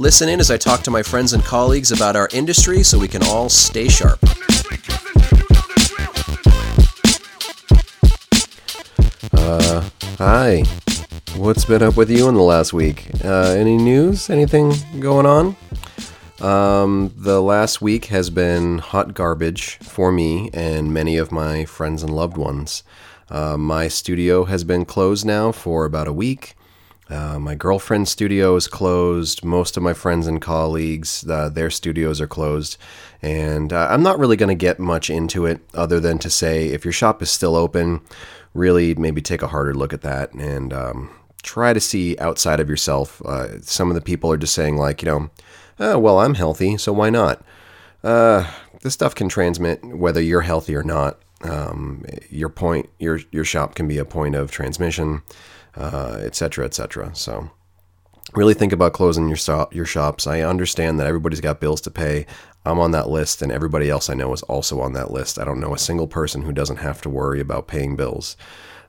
Listen in as I talk to my friends and colleagues about our industry so we can all stay sharp. Uh, hi. What's been up with you in the last week? Uh, any news? Anything going on? Um, the last week has been hot garbage for me and many of my friends and loved ones. Uh, my studio has been closed now for about a week. Uh, my girlfriend's studio is closed. Most of my friends and colleagues, uh, their studios are closed. And uh, I'm not really going to get much into it other than to say if your shop is still open, really maybe take a harder look at that and um, try to see outside of yourself. Uh, some of the people are just saying, like, you know, oh, well, I'm healthy, so why not? Uh, this stuff can transmit whether you're healthy or not. Um, your point, your your shop can be a point of transmission etc., uh, etc. Et so, really think about closing your shop, your shops. I understand that everybody's got bills to pay. I'm on that list, and everybody else I know is also on that list. I don't know a single person who doesn't have to worry about paying bills.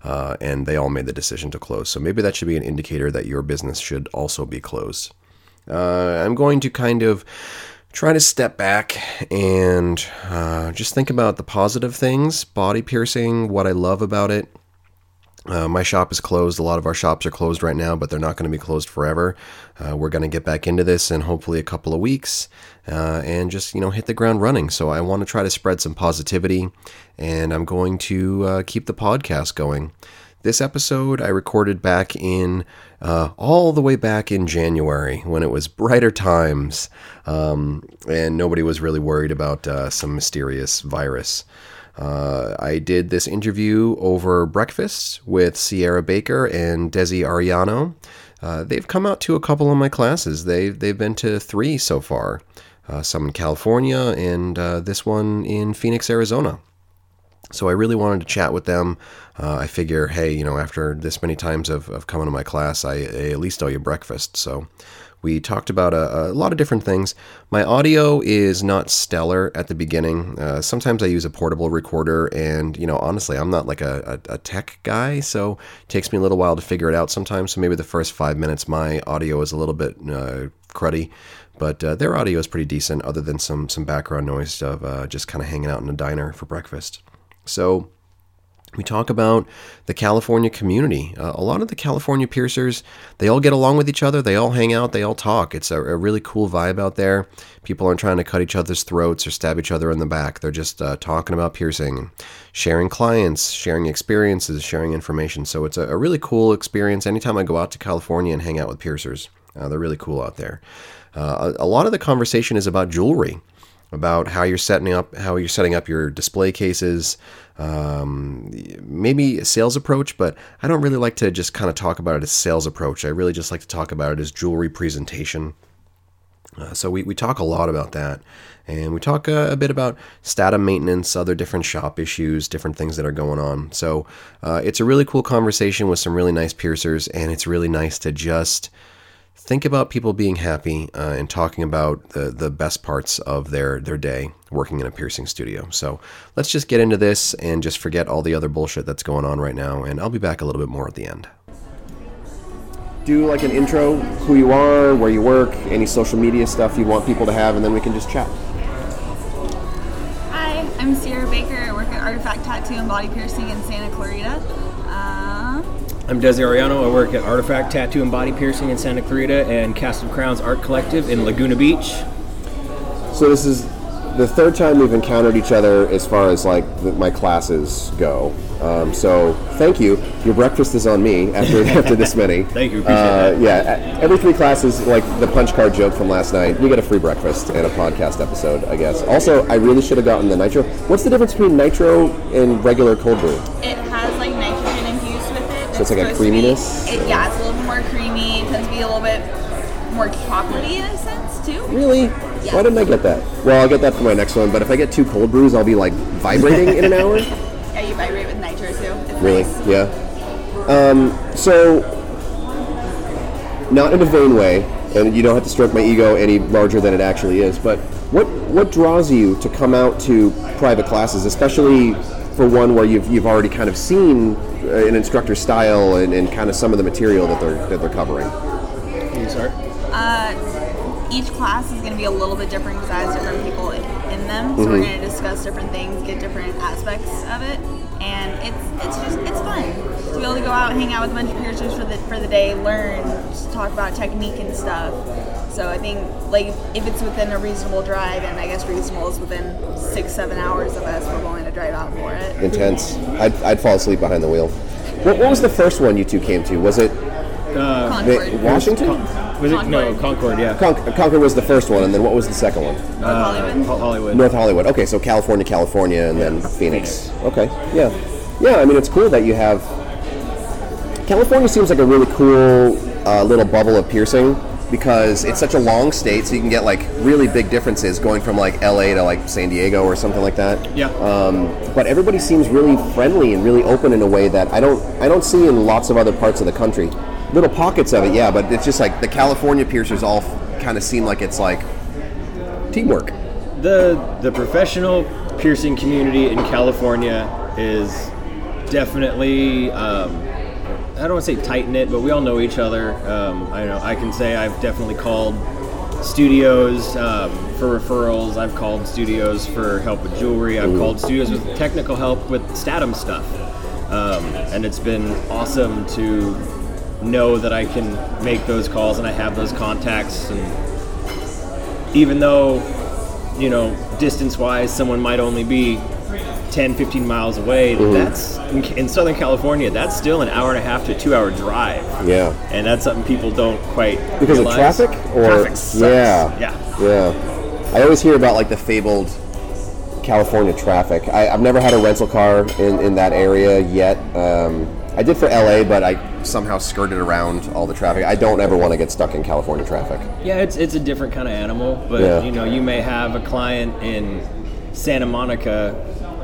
Uh, and they all made the decision to close. So maybe that should be an indicator that your business should also be closed. Uh, I'm going to kind of try to step back and uh, just think about the positive things body piercing, what I love about it, uh, my shop is closed. A lot of our shops are closed right now, but they're not going to be closed forever. Uh, we're going to get back into this in hopefully a couple of weeks uh, and just, you know, hit the ground running. So I want to try to spread some positivity and I'm going to uh, keep the podcast going. This episode I recorded back in, uh, all the way back in January when it was brighter times um, and nobody was really worried about uh, some mysterious virus. Uh, I did this interview over breakfast with Sierra Baker and Desi Ariano. Uh, they've come out to a couple of my classes. They've, they've been to three so far, uh, some in California and uh, this one in Phoenix, Arizona. So I really wanted to chat with them. Uh, I figure, hey, you know, after this many times of, of coming to my class, I, I at least owe you breakfast. So we talked about a, a, lot of different things. My audio is not stellar at the beginning. Uh, sometimes I use a portable recorder, and you know, honestly, I'm not like a, a, a, tech guy, so it takes me a little while to figure it out sometimes. So maybe the first five minutes, my audio is a little bit uh, cruddy, but uh, their audio is pretty decent, other than some some background noise of uh, just kind of hanging out in a diner for breakfast. So we talk about the California community. Uh, a lot of the California piercers, they all get along with each other. They all hang out. They all talk. It's a, a really cool vibe out there. People aren't trying to cut each other's throats or stab each other in the back. They're just uh, talking about piercing, sharing clients, sharing experiences, sharing information. So it's a, a, really cool experience. Anytime I go out to California and hang out with piercers, uh, they're really cool out there. Uh, a, a lot of the conversation is about jewelry about how you're setting up how you're setting up your display cases um, maybe a sales approach but i don't really like to just kind of talk about it as sales approach. I really just like to talk about it as jewelry presentation. Uh, so we, we talk a lot about that. And we talk uh, a bit about statim maintenance other different shop issues different things that are going on. So uh, it's a really cool conversation with some really nice piercers and it's really nice to just think about people being happy uh, and talking about the, the best parts of their, their day working in a piercing studio. So let's just get into this and just forget all the other bullshit that's going on right now, and I'll be back a little bit more at the end. Do like an intro, who you are, where you work, any social media stuff you want people to have, and then we can just chat. Hi, I'm Sierra Baker. I work at Artifact Tattoo and Body Piercing in Santa Clarita. I'm Desi Ariano. I work at Artifact Tattoo and Body Piercing in Santa Clarita and Cast of Crowns Art Collective in Laguna Beach. So this is the third time we've encountered each other as far as like the, my classes go. Um, so thank you. Your breakfast is on me after after this many. thank you. Uh, yeah, every three classes, like the punch card joke from last night, we get a free breakfast and a podcast episode. I guess. Also, I really should have gotten the nitro. What's the difference between nitro and regular cold brew? It has like nitrogen so it's like a creaminess. It, yeah, it's a little bit more creamy. It tends to be a little bit more chocolatey in a sense too. Really? Yes. Why didn't I get that? Well, I'll get that for my next one. But if I get two cold brews, I'll be like vibrating in an hour. Yeah, you vibrate with nitro too. It's Really? nice. Yeah. Um, so, not in a vain way, and you don't have to stroke my ego any larger than it actually is. But what what draws you to come out to private classes, especially for one where you've you've already kind of seen Uh, an instructor style and, and kind of some of the material that they're that they're covering? Can you start? Uh, each class is going to be a little bit different because it has different people in in them. So we're mm-hmm. going to discuss different things, get different aspects of it, and it's it's just it's fun to be able to go out, and hang out with a bunch of piercers for the for the day, learn, just talk about technique and stuff. So I think like if it's within a reasonable drive, and I guess reasonable is within six seven hours of us, we're willing to drive out for it. Intense. I'd, I'd fall asleep behind the wheel. What, what was the first one you two came to? Was it Concord, the- Washington? Was it no Concord. Concord? Yeah, Con- Concord was the first one, and then what was the second one? North Hollywood. Ho- Hollywood. North Hollywood. Okay, so California, California, and then Phoenix. Okay, yeah, yeah. I mean, it's cool that you have. California seems like a really cool uh, little bubble of piercing because it's such a long state, so you can get like really big differences going from like LA to like San Diego or something like that. Yeah. Um, but everybody seems really friendly and really open in a way that I don't I don't see in lots of other parts of the country. Little pockets of it, yeah, but it's just like the California piercers all kind of seem like it's like teamwork. the the professional piercing community in California is definitely um, I don't want to say tight knit, but we all know each other. Um, I know I can say I've definitely called studios um, for referrals. I've called studios for help with jewelry. I've called studios with technical help with Statim stuff, um, and it's been awesome to know that I can make those calls and I have those contacts and even though you know distance wise someone might only be 10 15 miles away that's in, in southern california that's still an hour and a half to two hour drive Yeah. and that's something people don't quite Because realize. of traffic, or traffic sucks. yeah, yeah yeah. I always hear about like the fabled California traffic. I, I've never had a rental car in, in that area yet. Um, I did for LA, but I somehow skirted around all the traffic. I don't ever want to get stuck in California traffic. Yeah, it's it's a different kind of animal, but Yeah. you know, you may have a client in Santa Monica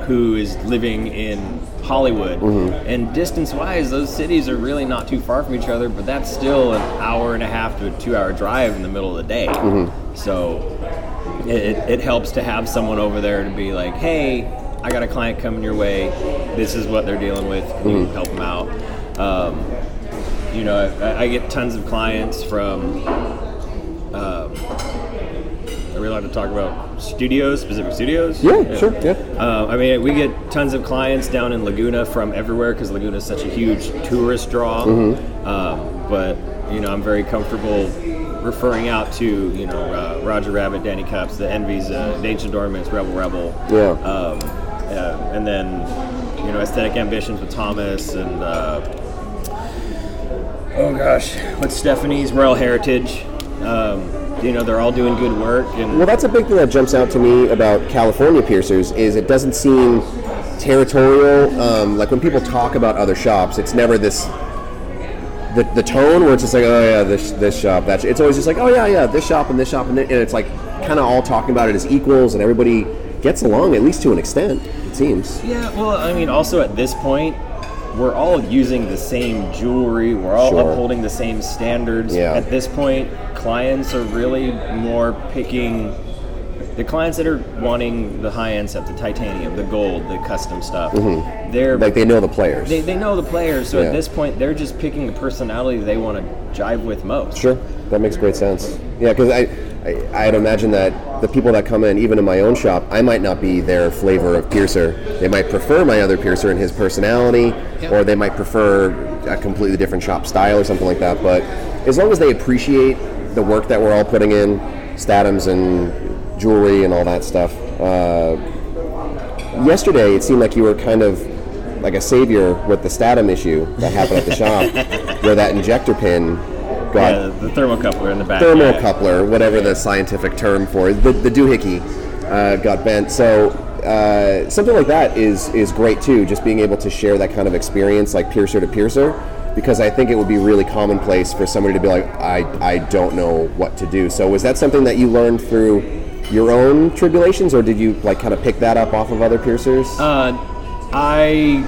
who is living in Hollywood, Mm-hmm. and distance-wise, those cities are really not too far from each other. But that's still an hour and a half to a two-hour drive in the middle of the day. Mm-hmm. So it, it, helps to have someone over there to be like, hey. I got a client coming your way. This is what they're dealing with. Can you help them out? Um, you know, I, I get tons of clients from are we allowed to talk about studios, specific studios? Yeah, sure, yeah. Uh, I mean, we get tons of clients down in Laguna from everywhere because Laguna is such a huge tourist draw. Mm-hmm. Um, but you know, I'm very comfortable referring out to you know uh, Roger Rabbit, Danny Cups, the Envies, uh, Ancient Adornments, Rebel Rebel. Yeah. Um, uh, and then you know, Aesthetic Ambitions with Thomas and. Uh, Oh gosh, what's Stephanie's Royal Heritage? Um, you know, they're all doing good work, and Well, that's a big thing that jumps out to me about California piercers is it doesn't seem territorial. Um, like when people talk about other shops, it's never this the, the tone where it's just like, oh yeah, this this shop. That's it's always just like, oh yeah, yeah, this shop and this shop and, th-, and it's like kind of all talking about it as equals and everybody gets along at least to an extent. It seems. yeah. Well, I mean, also at this point, we're all using the same jewelry. We're all Sure. upholding the same standards. Yeah. At this point, clients are really more picking the clients that are wanting the high end stuff, the titanium, the gold, the custom stuff. Mm-hmm. They're Like they know the players. they, they know the players, so Yeah. at this point, they're just picking the personality they want to jive with most. Sure, that makes great sense. Yeah, because I, I, I'd imagine that the people that come in, even in my own shop, I might not be their flavor of piercer. They might prefer my other piercer and his personality, or they might prefer a completely different shop style or something like that. But as long as they appreciate the work that we're all putting in, statims and jewelry and all that stuff. Uh, yesterday, it seemed like you were kind of like a savior with the statim issue that happened at the shop, where that injector pin got Yeah, the thermocoupler in the back. thermocoupler, whatever the scientific term for it, the, the doohickey uh, got bent. So uh, something like that is is great too. Just being able to share that kind of experience, like piercer to piercer, because I think it would be really commonplace for somebody to be like, I I don't know what to do. So was that something that you learned through your own tribulations, or did you like kind of pick that up off of other piercers? Uh, I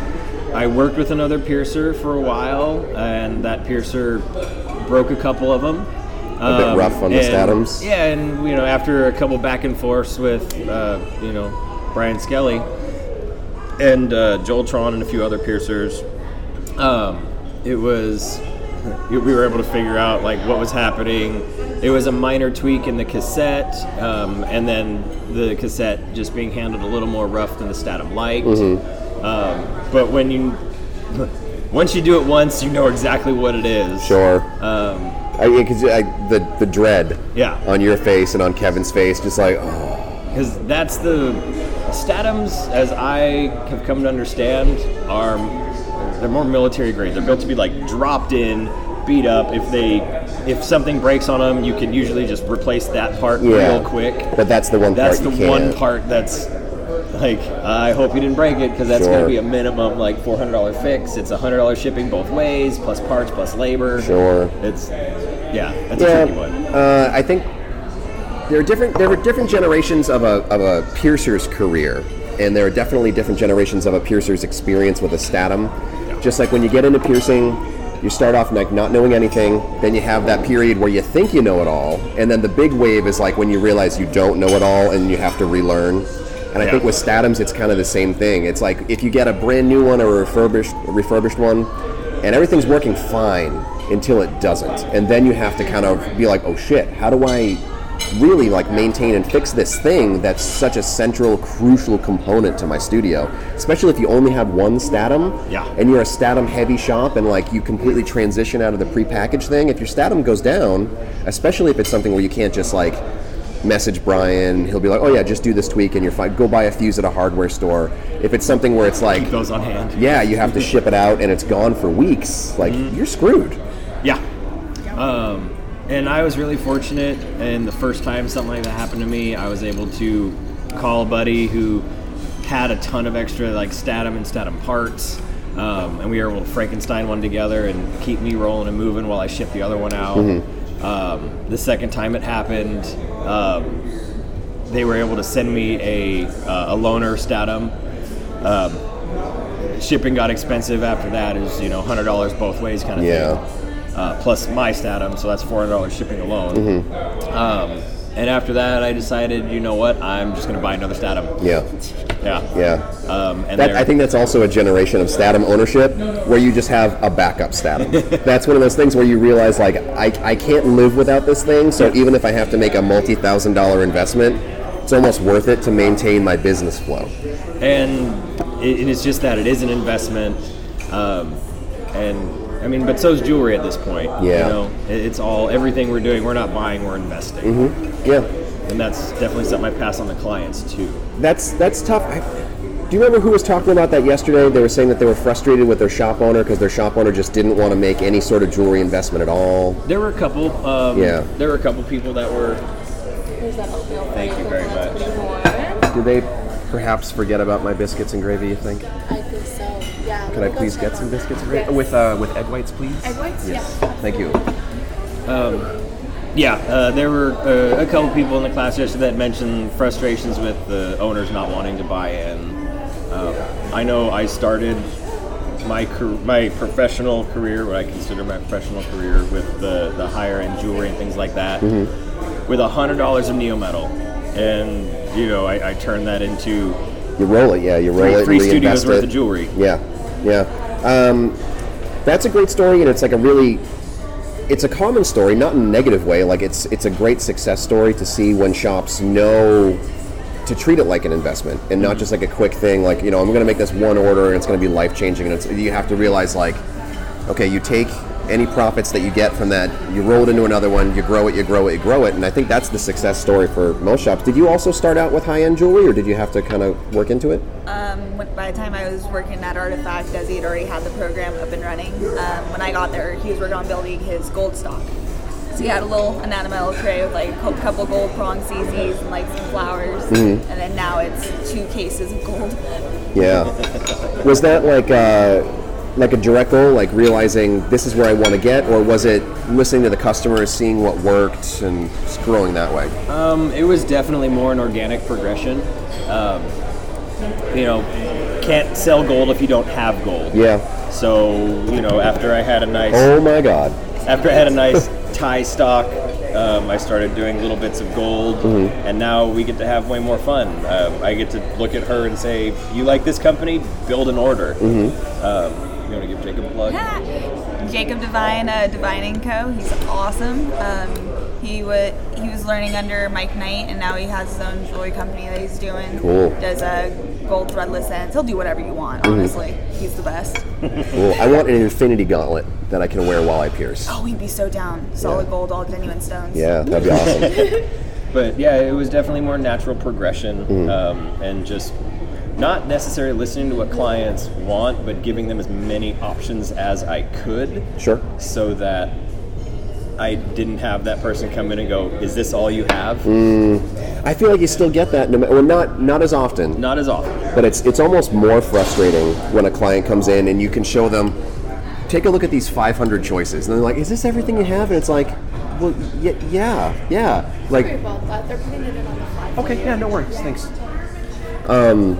I worked with another piercer for a while, and that piercer broke a couple of them. A bit rough on the statims. Yeah, and you know, after a couple back and forths with uh, you know Brian Skellie and uh, Joel Tron and a few other piercers, um, it was we were able to figure out like what was happening. It was a minor tweak in the cassette, um, and then the cassette just being handled a little more rough than the Statim liked. Mm-hmm. Um, but when you once you do it once, you know exactly what it is. sure. Um, I, because I, the the dread Yeah. on your face and on Kevin's face, just like oh, because that's the statims as i have come to understand are they're more military grade. They're built to be like dropped in beat up. If they if something breaks on them you can usually just replace that part Yeah. real quick. But that's the one that's part the one part that's like i hope you didn't break it because that's going to be a minimum like $400 fix. It's $100 shipping both ways plus parts plus labor. Sure. it's yeah that's a tricky one. uh, I think there are different there are different generations of a of a piercer's career, and there are definitely different generations of a piercer's experience with a statim. Just like when you get into piercing, you start off like not knowing anything, then you have that period where you think you know it all, and then the big wave is like when you realize you don't know it all and you have to relearn. And I Yeah. think with statims, it's kind of the same thing. It's like if you get a brand new one or a refurbished a refurbished one, and everything's working fine until it doesn't, and then you have to kind of be like, oh shit, how do I really like maintain and fix this thing that's such a central, crucial component to my studio? Especially if you only have one statim, Yeah. and you're a statim heavy shop, and like you completely transition out of the prepackaged thing. If your statim goes down, especially if it's something where you can't just like message Brian, he'll be like, "Oh yeah, just do this tweak and you're fine. Go buy a fuse at a hardware store." If it's something where it's like, keep those on hand yeah, you have to ship it out and it's gone for weeks, like you're screwed. Yeah. Um, and I was really fortunate, and the first time something like that happened to me, I was able to call a buddy who had a ton of extra like Statim and Statim parts, um, and we were able to Frankenstein one together and keep me rolling and moving while I shipped the other one out. Um, the second time it happened, um, they were able to send me a, uh, a loaner Statim. Um, shipping got expensive after that is you know hundred dollars both ways kind of Yeah. thing. Uh, plus my statim, so that's four hundred dollars shipping alone. Mm-hmm. Um, and after that, I decided, you know what, I'm just going to buy another statim. Yeah, Yeah. yeah. Um, and That, I think that's also a generation of Statim ownership where you just have a backup Statim. that's one of those things where you realize, like, I, I can't live without this thing, so even if I have to make a multi thousand dollar investment, it's almost worth it to maintain my business flow. and it, it is just that it is an investment, um, and I mean, but so's jewelry at this point. Yeah. You know, it's all everything we're doing. We're not buying, we're investing, Mm-hmm. Yeah, and that's definitely something I pass on to clients too. that's that's tough. I, do you remember who was talking about that yesterday? They were saying that they were frustrated with their shop owner because their shop owner just didn't want to make any sort of jewelry investment at all. There were a couple. Um, Yeah. There were a couple people that were. That Thank you very much. pretty warm. Did they perhaps forget about my biscuits and gravy? You think? I think so. Yeah. Could I please get some biscuits and Yes. with uh, with egg whites, please? egg whites? Yes. Yeah. Thank you. Um, Yeah, uh, there were uh, a couple people in the class yesterday that mentioned frustrations with the owners not wanting to buy in. Um, I know I started my car- my professional career, what I consider my professional career, with the, the higher end jewelry and things like that, with a hundred dollars of neo metal, and you know I, I turned that into You roll it, yeah. You roll three, it. three studios reinvest worth it. of jewelry. Yeah, yeah. Um, that's a great story, and it's like a really, it's a common story, not in a negative way. Like it's it's a great success story to see when shops know to treat it like an investment and not just like a quick thing. Like you know, I'm going to make this one order and it's going to be life changing, and it's, you have to realize like, okay, you take any profits that you get from that, you roll it into another one, you grow it, you grow it, you grow it, and I think that's the success story for most shops. Did you also start out with high end jewelry, or did you have to kind of work into it? Um, by the time I was working at Artifact, Desi had already had the program up and running. Um, when I got there, he was working on building his gold stock. So he had a little enamel tray with like a couple gold prong CZs and like some flowers, and then now it's two cases of gold. Yeah. Was that like uh, like a direct goal, like realizing this is where I want to get, or was it listening to the customers, seeing what worked, and just growing that way? Um, it was definitely more an organic progression. Um, you know, can't sell gold if you don't have gold. Yeah. So you know, after I had a nice Oh my God. after I had a nice ti stock, um, I started doing little bits of gold, and now we get to have way more fun. Um, I get to look at her and say, "You like this company? Build an order." Um, you want to give Jacob a plug? Jacob Divine, uh, Divine & Co. He's awesome. Um, he would he was learning under Mike Knight, and now he has his own jewelry company that he's doing. Cool. Does a gold threadless ends. He'll do whatever you want. Mm-hmm. Honestly, he's the best. Well, I want an infinity gauntlet that I can wear while I pierce. Oh, he'd be so down. Solid Yeah. gold, all genuine stones. Yeah, that'd be awesome. But yeah, it was definitely more natural progression, Mm-hmm. um, and just not necessarily listening to what clients want, but giving them as many options as I could. sure. so that I didn't have that person come in and go, "Is this all you have?" Hmm. I feel like you still get that, no, ma- well, not not as often, Not as often. but it's it's almost more frustrating when a client comes in and you can show them, take a look at these 500 choices, and they're like, "Is this everything you have?" And it's like, "Well, y- yeah, yeah." Sorry Like, about uh, that. They're putting it in on the fly. okay, yeah, no worries, thanks. Um,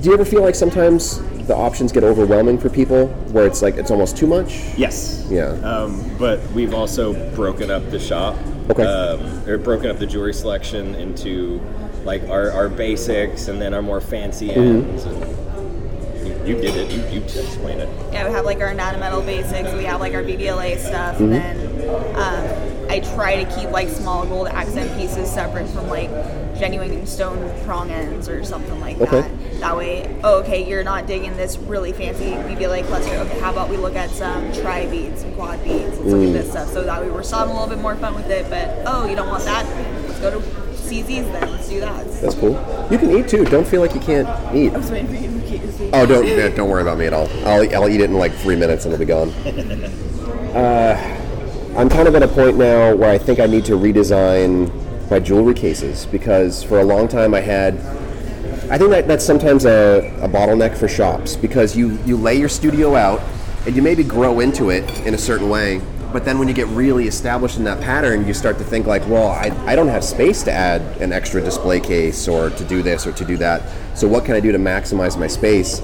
Do you ever feel like sometimes the options get overwhelming for people, where it's like it's almost too much? Yes. Yeah. Um, but we've also broken up the shop. Okay. Um, or broken up the jewelry selection into like our, our basics and then our more fancy Mm-hmm. ends. And you, you did it. You, you explained it. Yeah, we have like our non-metal basics. We have like our BVLA stuff. Mm-hmm. And then um, I try to keep like small gold accent pieces separate from like genuine stone prong ends or something like Okay. that. That way, oh, okay, you're not digging this really fancy BVLA cluster. Okay, how about we look at some tri beads, some quad beads, let's look at this stuff. So that way we're still having a little bit more fun with it. But oh, you don't want that? Let's go to CZ's then. Let's do that. That's cool. You can eat too. Don't feel like you can't eat. I was waiting for you to. Oh, don't don't worry about me at all. I'll, I'll eat it in like three minutes and it'll be gone. Uh, I'm kind of at a point now where I think I need to redesign my jewelry cases because for a long time I had. I think that that's sometimes a, a bottleneck for shops because you you lay your studio out and you maybe grow into it in a certain way, but then when you get really established in that pattern, you start to think like, well, I, I don't have space to add an extra display case or to do this or to do that. So what can I do to maximize my space?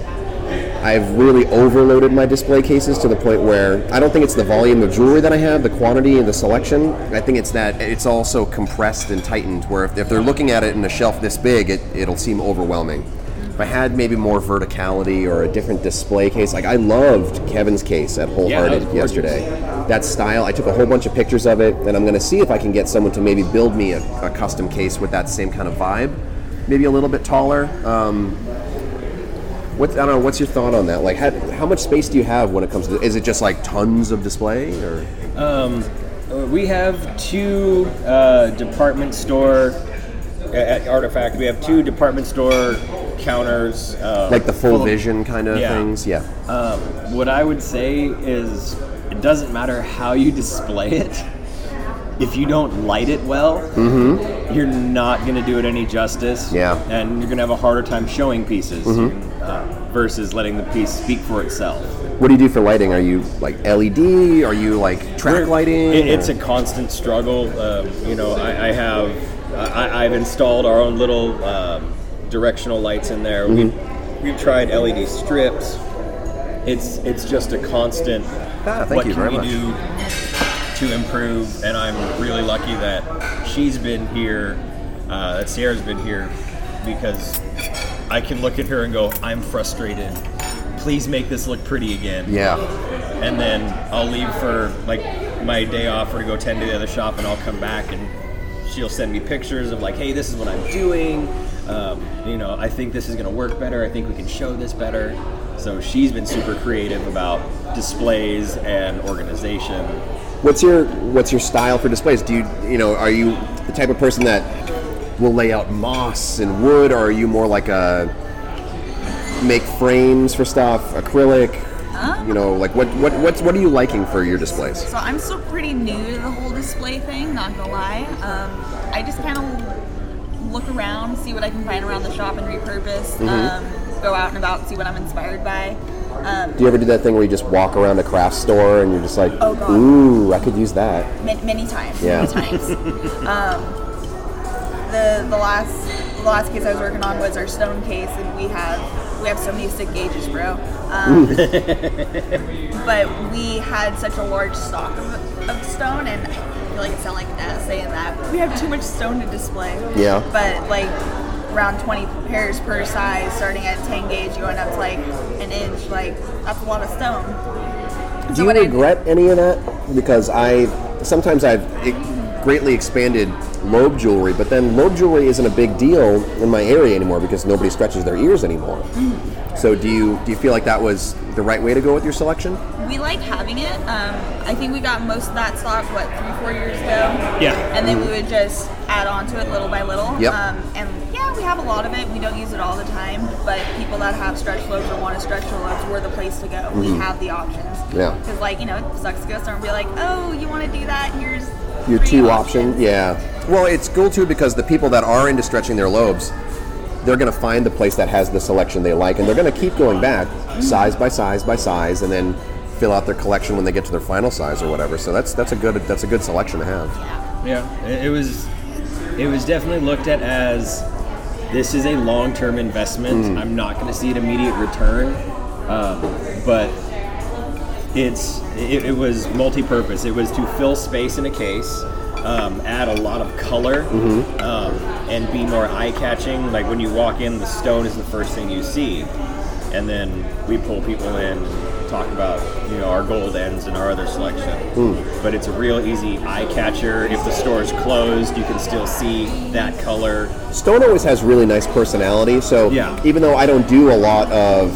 I've really overloaded my display cases to the point where I don't think it's the volume of jewelry that I have, the quantity and the selection. I think it's that it's also compressed and tightened. Where if, if they're looking at it in a shelf this big, it, it'll seem overwhelming. If I had maybe more verticality or a different display case, like I loved Kevin's case at Yeah, Wholehearted that yesterday. That style, I took a whole bunch of pictures of it, and I'm going to see if I can get someone to maybe build me a, a custom case with that same kind of vibe, maybe a little bit taller. Um, what I don't know. What's your thought on that? Like, how, how much space do you have when it comes to? Is it just like tons of display, or Uh, We have two uh, department store at Artifact. We have two department store counters. Uh, like the full full vision kind of Yeah. things? Yeah. Um, what I would say is, it doesn't matter how you display it. If you don't light it well, you're not going to do it any justice. Mm-hmm. Yeah. Mm-hmm. And you're going to have a harder time showing pieces uh, versus letting the piece speak for itself. What do you do for lighting? Are you like LED? Are you like track We're- lighting? it- it's a constant struggle. Um, you know, I, I have, I, I've installed our own little um, directional lights in there. We've, Mm-hmm. we've tried LED strips. It's it's just a constant. Ah, thank what you can very we much. do to improve? And I'm really lucky that she's been here, uh, that Sierra's been here, because I can look at her and go, I'm frustrated. Please make this look pretty again yeah. and then I'll leave for like my day off or to go tend to the other shop, and I'll come back and she'll send me pictures of like, hey, this is what I'm doing. Um, you know, I think this is going to work better. I think we can show this better. So she's been super creative about displays and organization. What's your What's your style for displays? Do you you know are you the type of person that will lay out moss and wood, or are you more like a make frames for stuff, acrylic? You know, like what what what's what are you liking for your displays? So I'm still pretty new to the whole display thing, not gonna lie. Um, I just kind of look around, see what I can find around the shop and repurpose. Um, go out and about see what I'm inspired by. Um, Do you ever do that thing where you just walk around a craft store and you're just like, Oh, God. ooh, I could use that? many, many times. Yeah. Many times. um, the the last the last case I was working on was our stone case, and we have we have so many stick gauges, bro. Um, but we had such a large stock of, of stone, and I feel like it sounds like that saying that we have too much stone to display. Yeah. But like around 20 pairs per size, starting at 10 gauge, going up to like an inch, like that's a lot of stone. Do So you what I- regret any of that? Because I sometimes I've greatly expanded lobe jewelry, but then lobe jewelry isn't a big deal in my area anymore because nobody stretches their ears anymore. Mm. So do you do you feel like that was the right way to go with your selection? we like having it. Um, I think we got most of that stock what three, four years ago. Yeah. And then we would just add on to it little by little. Yep. Um, and yeah, we have a lot of it. We don't use it all the time, but people that have stretch lobes or want to stretch their lobes, we're the place to go. We have the options. Mm-hmm. Yeah. Because like you know, it sucks to go somewhere and be like, oh, you want to do that? Here's Your two options. option, yeah. Well, it's cool too because the people that are into stretching their lobes, they're going to find the place that has the selection they like, and they're going to keep going back size by size by size, and then fill out their collection when they get to their final size or whatever. So that's that's a good that's a good selection to have. Yeah, it, it was. It was definitely looked at as this is a long-term investment. I'm not going to see an immediate return, um, but it's it, it was multi-purpose. It was to fill space in a case, um, add a lot of color, um, and be more eye-catching. Like when you walk in, the stone is the first thing you see, and then we pull people in. Talk about you know our gold ends and our other selection, hmm. but it's a real easy eye catcher. If the store is closed, you can still see that color. Stone always has really nice personality. So Yeah. even though I don't do a lot of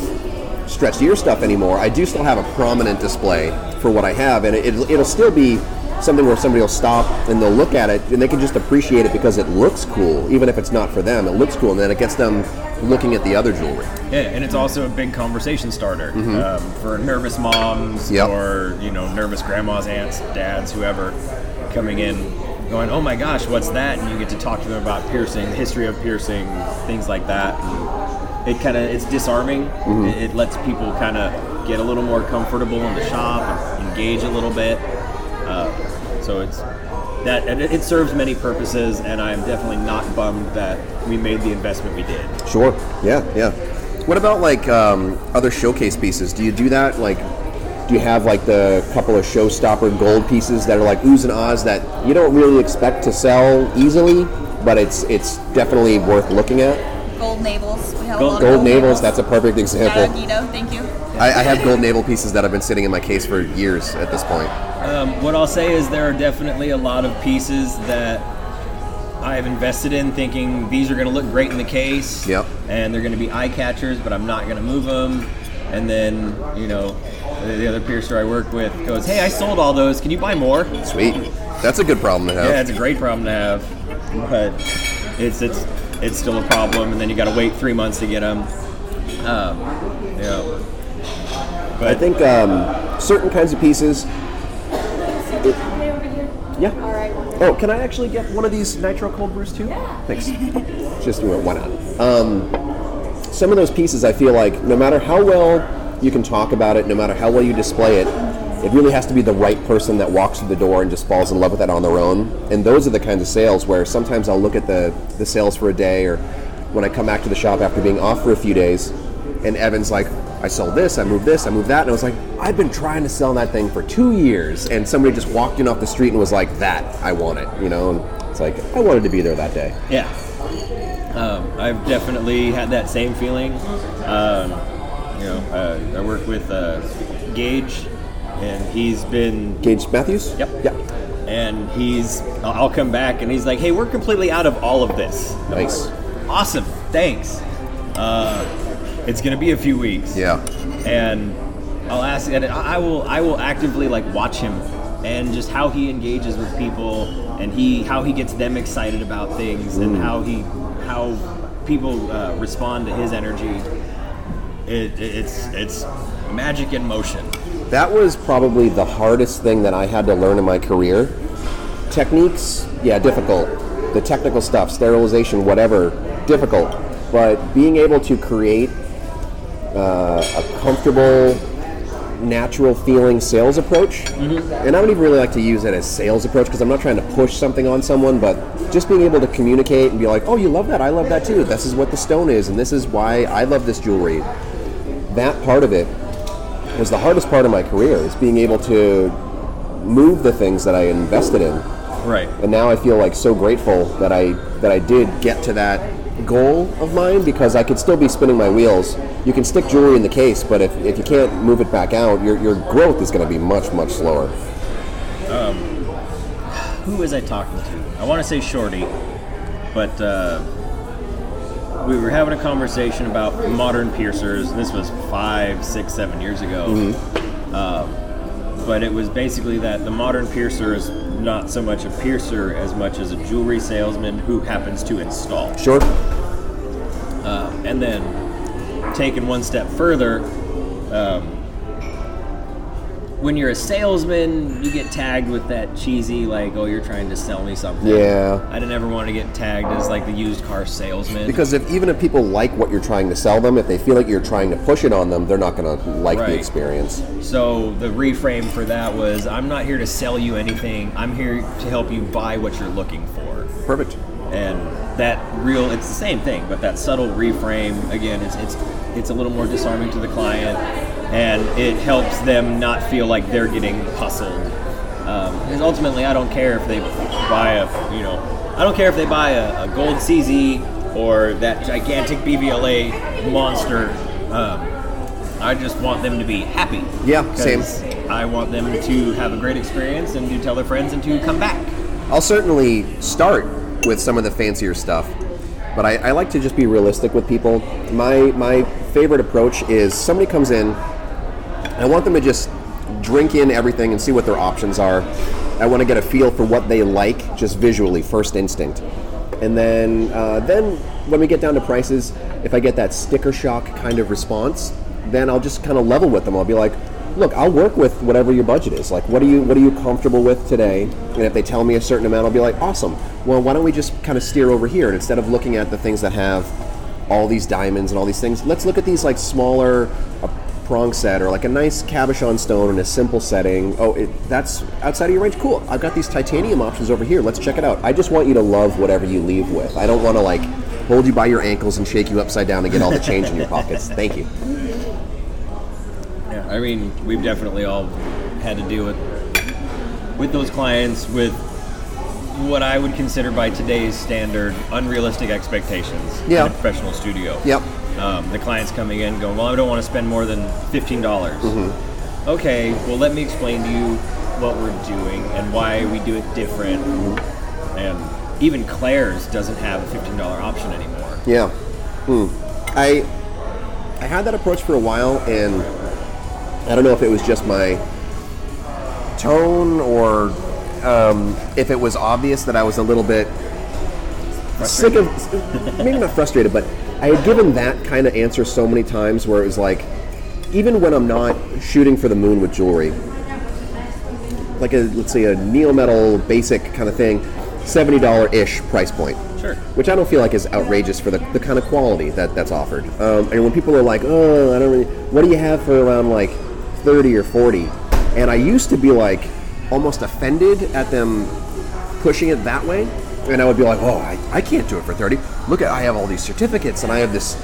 stretched ear stuff anymore, I do still have a prominent display for what I have, and it, it'll still be something where somebody will stop and they'll look at it and they can just appreciate it because it looks cool, even if it's not for them. It looks cool, and then it gets them looking at the other jewelry. Yeah, and it's also a big conversation starter um, for nervous moms Yep. or you know nervous grandmas, aunts, dads, whoever coming in, going, "Oh my gosh, what's that?" And you get to talk to them about piercing, the history of piercing, things like that. And it kind of it's disarming. It, it lets people kind of get a little more comfortable in the shop, and engage a little bit. Uh, so it's that and it, it serves many purposes, and I'm definitely not bummed that we made the investment we did. Sure. Yeah, yeah. What about like um, other showcase pieces? Do you do that? Like, do you have like the couple of showstopper gold pieces that are like oohs and ahs that you don't really expect to sell easily, but it's it's definitely worth looking at? Gold navels. We have Gold- a lot Gold of navels. That's a perfect Shout out example. Guido. Thank you. I, I have gold navel pieces that have been sitting in my case for years at this point. Um, what I'll say is there are definitely a lot of pieces that I have invested in, thinking these are going to look great in the case. Yep. And they're going to be eye catchers, but I'm not going to move them. And then, you know, the, the other piercer I work with goes, "Hey, I sold all those. Can you buy more?" Sweet. That's a good problem to have. Yeah, it's a great problem to have, but it's it's it's still a problem. And then you got to wait three months to get them. Um, yeah. But I think um, certain kinds of pieces. it- yeah. All right. Oh, can I actually get one of these nitro cold brews too? Yeah. Thanks. Just you know, why not? Um, some of those pieces, I feel like no matter how well you can talk about it, no matter how well you display it, it really has to be the right person that walks through the door and just falls in love with that on their own. And those are the kinds of sales where sometimes I'll look at the the sales for a day, or when I come back to the shop after being off for a few days, and Evan's like, I sold this, I moved this, I moved that, and I was like, I've been trying to sell that thing for two years, and somebody just walked in off the street and was like, that, I want it, you know, and it's like, I wanted to be there that day. Yeah. Um, I've definitely had that same feeling. Um, you know, uh, I work with uh, Gage, and he's been. Gage Matthews? Yep. Yeah. And he's. I'll come back, and he's like, "Hey, we're completely out of all of this." Nice. Awesome. Thanks. Uh, it's gonna be a few weeks. Yeah. and I'll ask, and I I will, I will actively like watch him and just how he engages with people, and he how he gets them excited about things, and how he how people uh, respond to his energy. It, it's it's magic in motion. That was probably the hardest thing that I had to learn in my career. Techniques, yeah, difficult. The technical stuff, sterilization, whatever, difficult. But being able to create uh, a comfortable, natural feeling sales approach. And I don't even really like to use it as sales approach because I'm not trying to push something on someone, but just being able to communicate and be like, oh, you love that, I love that too. This is what the stone is, and this is why I love this jewelry. That part of it was the hardest part of my career is being able to move the things that I invested in Right. and now I feel like so grateful that I that I did get to that goal of mine because I could still be spinning my wheels. You can stick jewelry in the case, but if, if you can't move it back out, your, your growth is going to be much much slower. Who was I talking to? I want to say Shorty, but uh, we were having a conversation about modern piercers. This was five, six, seven years ago. Um, but it was basically that the modern piercer is not so much a piercer as much as a jewelry salesman who happens to install. Sure. Um, and then taken one step further, um, when you're a salesman, you get tagged with that cheesy, like, oh, you're trying to sell me something. Yeah. I didn't ever want to get tagged as like the used car salesman. Because if even if people like what you're trying to sell them, if they feel like you're trying to push it on them, they're not going to like the experience. so the reframe for that was I'm not here to sell you anything, I'm here to help you buy what you're looking for. Perfect. and that real it's the same thing but that subtle reframe again it's it's it's a little more disarming to the client and it helps them not feel like they're getting hustled um, because ultimately i don't care if they buy a you know i don't care if they buy a, a gold cz or that gigantic bvla monster um, i just want them to be happy Yeah, same. i want them to have a great experience and to tell their friends and to come back I'll certainly start with some of the fancier stuff, but I, I like to just be realistic with people. My my favorite approach is somebody comes in, I want them to just drink in everything and see what their options are. I want to get a feel for what they like, just visually, first instinct, and then uh, then when we get down to prices, if I get that sticker shock kind of response, then I'll just kind of level with them. I'll be like, look, I'll work with whatever your budget is. Like, what are you what are you comfortable with today? And if they tell me a certain amount, I'll be like, awesome. Well, why don't we just kind of steer over here? And instead of looking at the things that have all these diamonds and all these things, let's look at these like smaller a prong set or like a nice cabochon stone in a simple setting. Oh, it, that's outside of your range. Cool. I've got these titanium options over here. Let's check it out. I just want you to love whatever you leave with. I don't want to like hold you by your ankles and shake you upside down and get all the change in your pockets. Thank you. Yeah, I mean, we've definitely all had to deal with with those clients with what I would consider by today's standard unrealistic expectations Yeah. in a professional studio. Yep. Um, the clients coming in going, well, I don't want to spend more than fifteen dollars. Mm-hmm. Okay, well, let me explain to you what we're doing and why we do it different. Mm-hmm. And even Claire's doesn't have a fifteen dollar option anymore. Yeah. Hmm. I I had that approach for a while, and I don't know if it was just my tone or um, if it was obvious that I was a little bit sick of maybe not frustrated, but I had given that kind of answer so many times where it was like, even when I'm not shooting for the moon with jewelry, like a let's say a neo metal basic kind of thing, seventy dollar ish price point Sure. which I don't feel like is outrageous for the, the kind of quality that, that's offered. Um, and when people are like, oh, I don't really, what do you have for around like 30 or 40? And I used to be like almost offended at them pushing it that way. And I would be like, oh, I, I can't do it for 30. Look at, I have all these certificates and I have this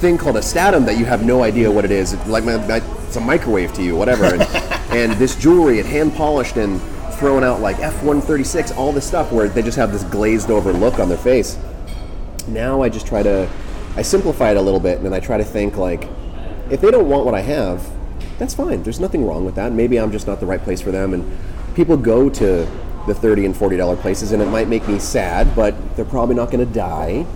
thing called a statim that you have no idea what it is. It's like my, my, it's a microwave to you, whatever. And, and this jewelry, it hand polished and thrown out like F136, all this stuff where they just have this glazed over look on their face. Now I just try to, I simplify it a little bit and then I try to think like, if they don't want what I have, that's fine. There's nothing wrong with that. Maybe I'm just not the right place for them. And people go to the 30 and 40 dollar places and it might make me sad, but they're probably not going to die.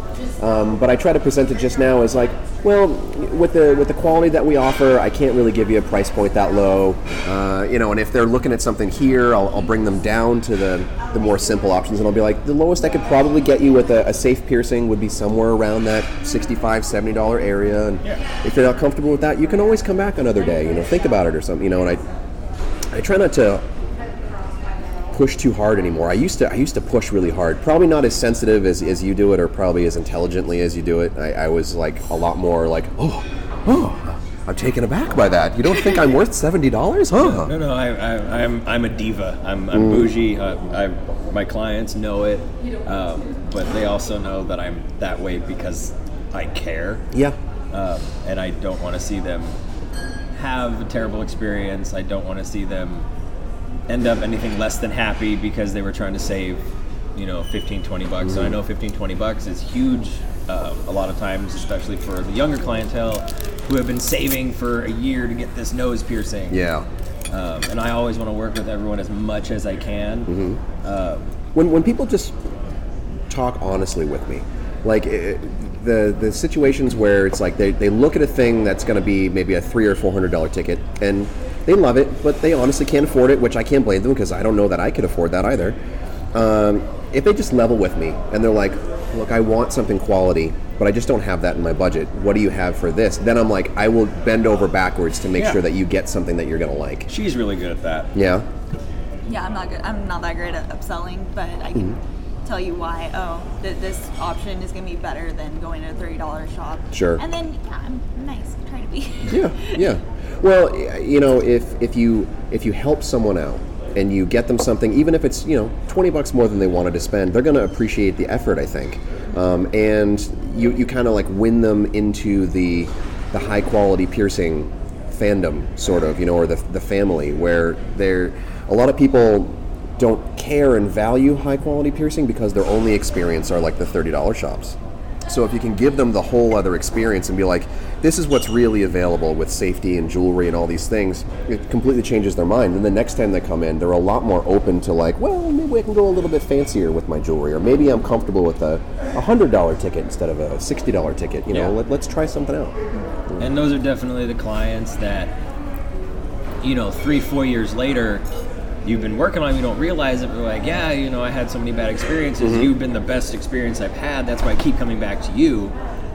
Um, but I try to present it just now as like, well, with the with the quality that we offer, I can't really give you a price point that low. Uh, you know, and if they're looking at something here, I'll, I'll bring them down to the the more simple options, and I'll be like, the lowest I could probably get you with a, a safe piercing would be somewhere around that 65 70 dollar area. And if you're not comfortable with that, you can always come back another day. You know, think about it or something. You know, and I I try not to push too hard anymore. I used to I used to push really hard. Probably not as sensitive as, as you do it, or probably as intelligently as you do it. I, I was like a lot more like oh oh I'm taken aback by that. You don't think I'm worth seventy dollars, huh? No, no, I, I, I'm I'm a diva. I'm, I'm bougie. Uh, I, my clients know it, um, but they also know that I'm that way because I care, Yeah. um, and I don't want to see them have a terrible experience. I don't want to see them end up anything less than happy because they were trying to save, you know, 15, 20 bucks. So I know 15, 20 bucks is huge uh, a lot of times, especially for the younger clientele who have been saving for a year to get this nose piercing. Yeah. Um, and I always want to work with everyone as much as I can. Um, When when people just talk honestly with me, like eh, the the situations where it's like they, they look at a thing that's going to be maybe a three or four hundred dollar ticket and they love it, but they honestly can't afford it, which I can't blame them because I don't know that I could afford that either. Um, if they just level with me and they're like, look, I want something quality, but I just don't have that in my budget. What do you have for this? Then I'm like, I will bend over backwards to make Yeah. sure that you get something that you're going to like. she's really good at that. Yeah. Yeah, I'm not good. I'm not that great at upselling, but I can Mm-hmm. tell you why. Oh, th- this option is gonna be better than going to a thirty dollars shop. Sure. And then yeah, I'm nice. Try to be. Yeah, yeah. Well, you know, if if you if you help someone out and you get them something, even if it's you know twenty bucks more than they wanted to spend, they're going to appreciate the effort. I think, um, and you you kind of like win them into the the high quality piercing fandom, sort of, you know, or the the family where they're a lot of people don't care and value high quality piercing because their only experience are like the thirty dollar shops. So if you can give them the whole other experience and be like, this is what's really available with safety and jewelry and all these things, it completely changes their mind. And the next time they come in, they're a lot more open to like, well, maybe I can go a little bit fancier with my jewelry, or maybe I'm comfortable with a, hundred dollar ticket instead of a sixty dollar ticket. You know, Yeah. Let, let's try something out. And those are definitely the clients that, you know, three, four years later, you've been working on, you don't realize it, but like, yeah, you know, I had so many bad experiences. Mm-hmm. You've been the best experience I've had. That's why I keep coming back to you.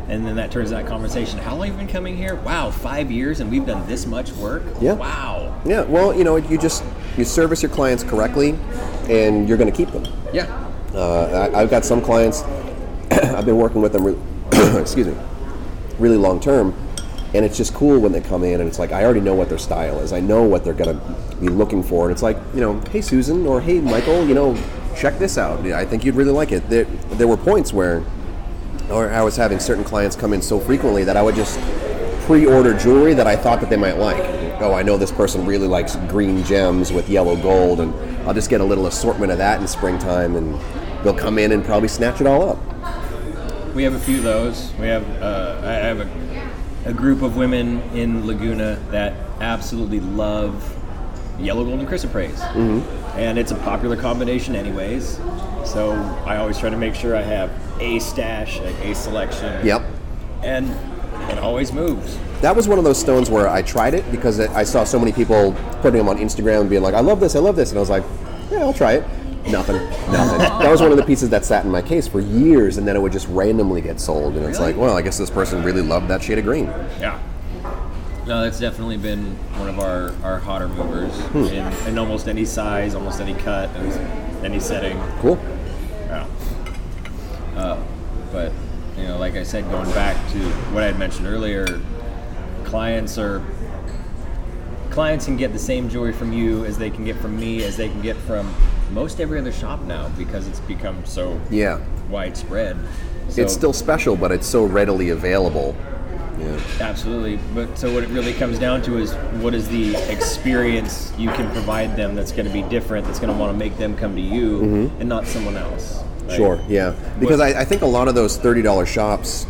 And then that turns that conversation. How long have you been coming here? Wow, five years, and we've done this much work. Yeah. Wow. Yeah. Well, you know, you just you service your clients correctly, and you're going to keep them. Yeah. Uh, I, I've got some clients. I've been working with them. Re- excuse me, really long term, and it's just cool when they come in and it's like I already know what their style is. I know what they're gonna be looking for, and it's like you know, hey Susan or hey Michael, you know, check this out. I think you'd really like it. There, there were points where, or I was having certain clients come in so frequently that I would just pre-order jewelry that I thought that they might like. Oh, I know this person really likes green gems with yellow gold, and I'll just get a little assortment of that in springtime, and they'll come in and probably snatch it all up. We have a few of those. We have uh, I have a, a group of women in Laguna that absolutely love yellow golden chrysoprase, mm-hmm. and it's a popular combination, anyways. So I always try to make sure I have a stash, like a selection. Yep. And it always moves. That was one of those stones where I tried it because it, I saw so many people putting them on Instagram and being like, I love this, I love this. And I was like, yeah, I'll try it. Nothing. Nothing. that was one of the pieces that sat in my case for years and then it would just randomly get sold. And it's Really? like, well, I guess this person really loved that shade of green. Yeah. No, that's definitely been one of our, our hotter movers Hmm. in, in almost any size, almost any cut, any, any setting. Cool. Yeah. Uh, but you know, like I said, going back to what I had mentioned earlier, clients are clients can get the same jewelry from you as they can get from me, as they can get from most every other shop now because it's become so Yeah. widespread. So, it's still special, but it's so readily available. Yeah. absolutely. But so what it really comes down to is what is the experience you can provide them that's going to be different, that's going to want to make them come to you and not someone else. Like, Mm-hmm. Sure, yeah. Because I, I think a lot of those $30 shops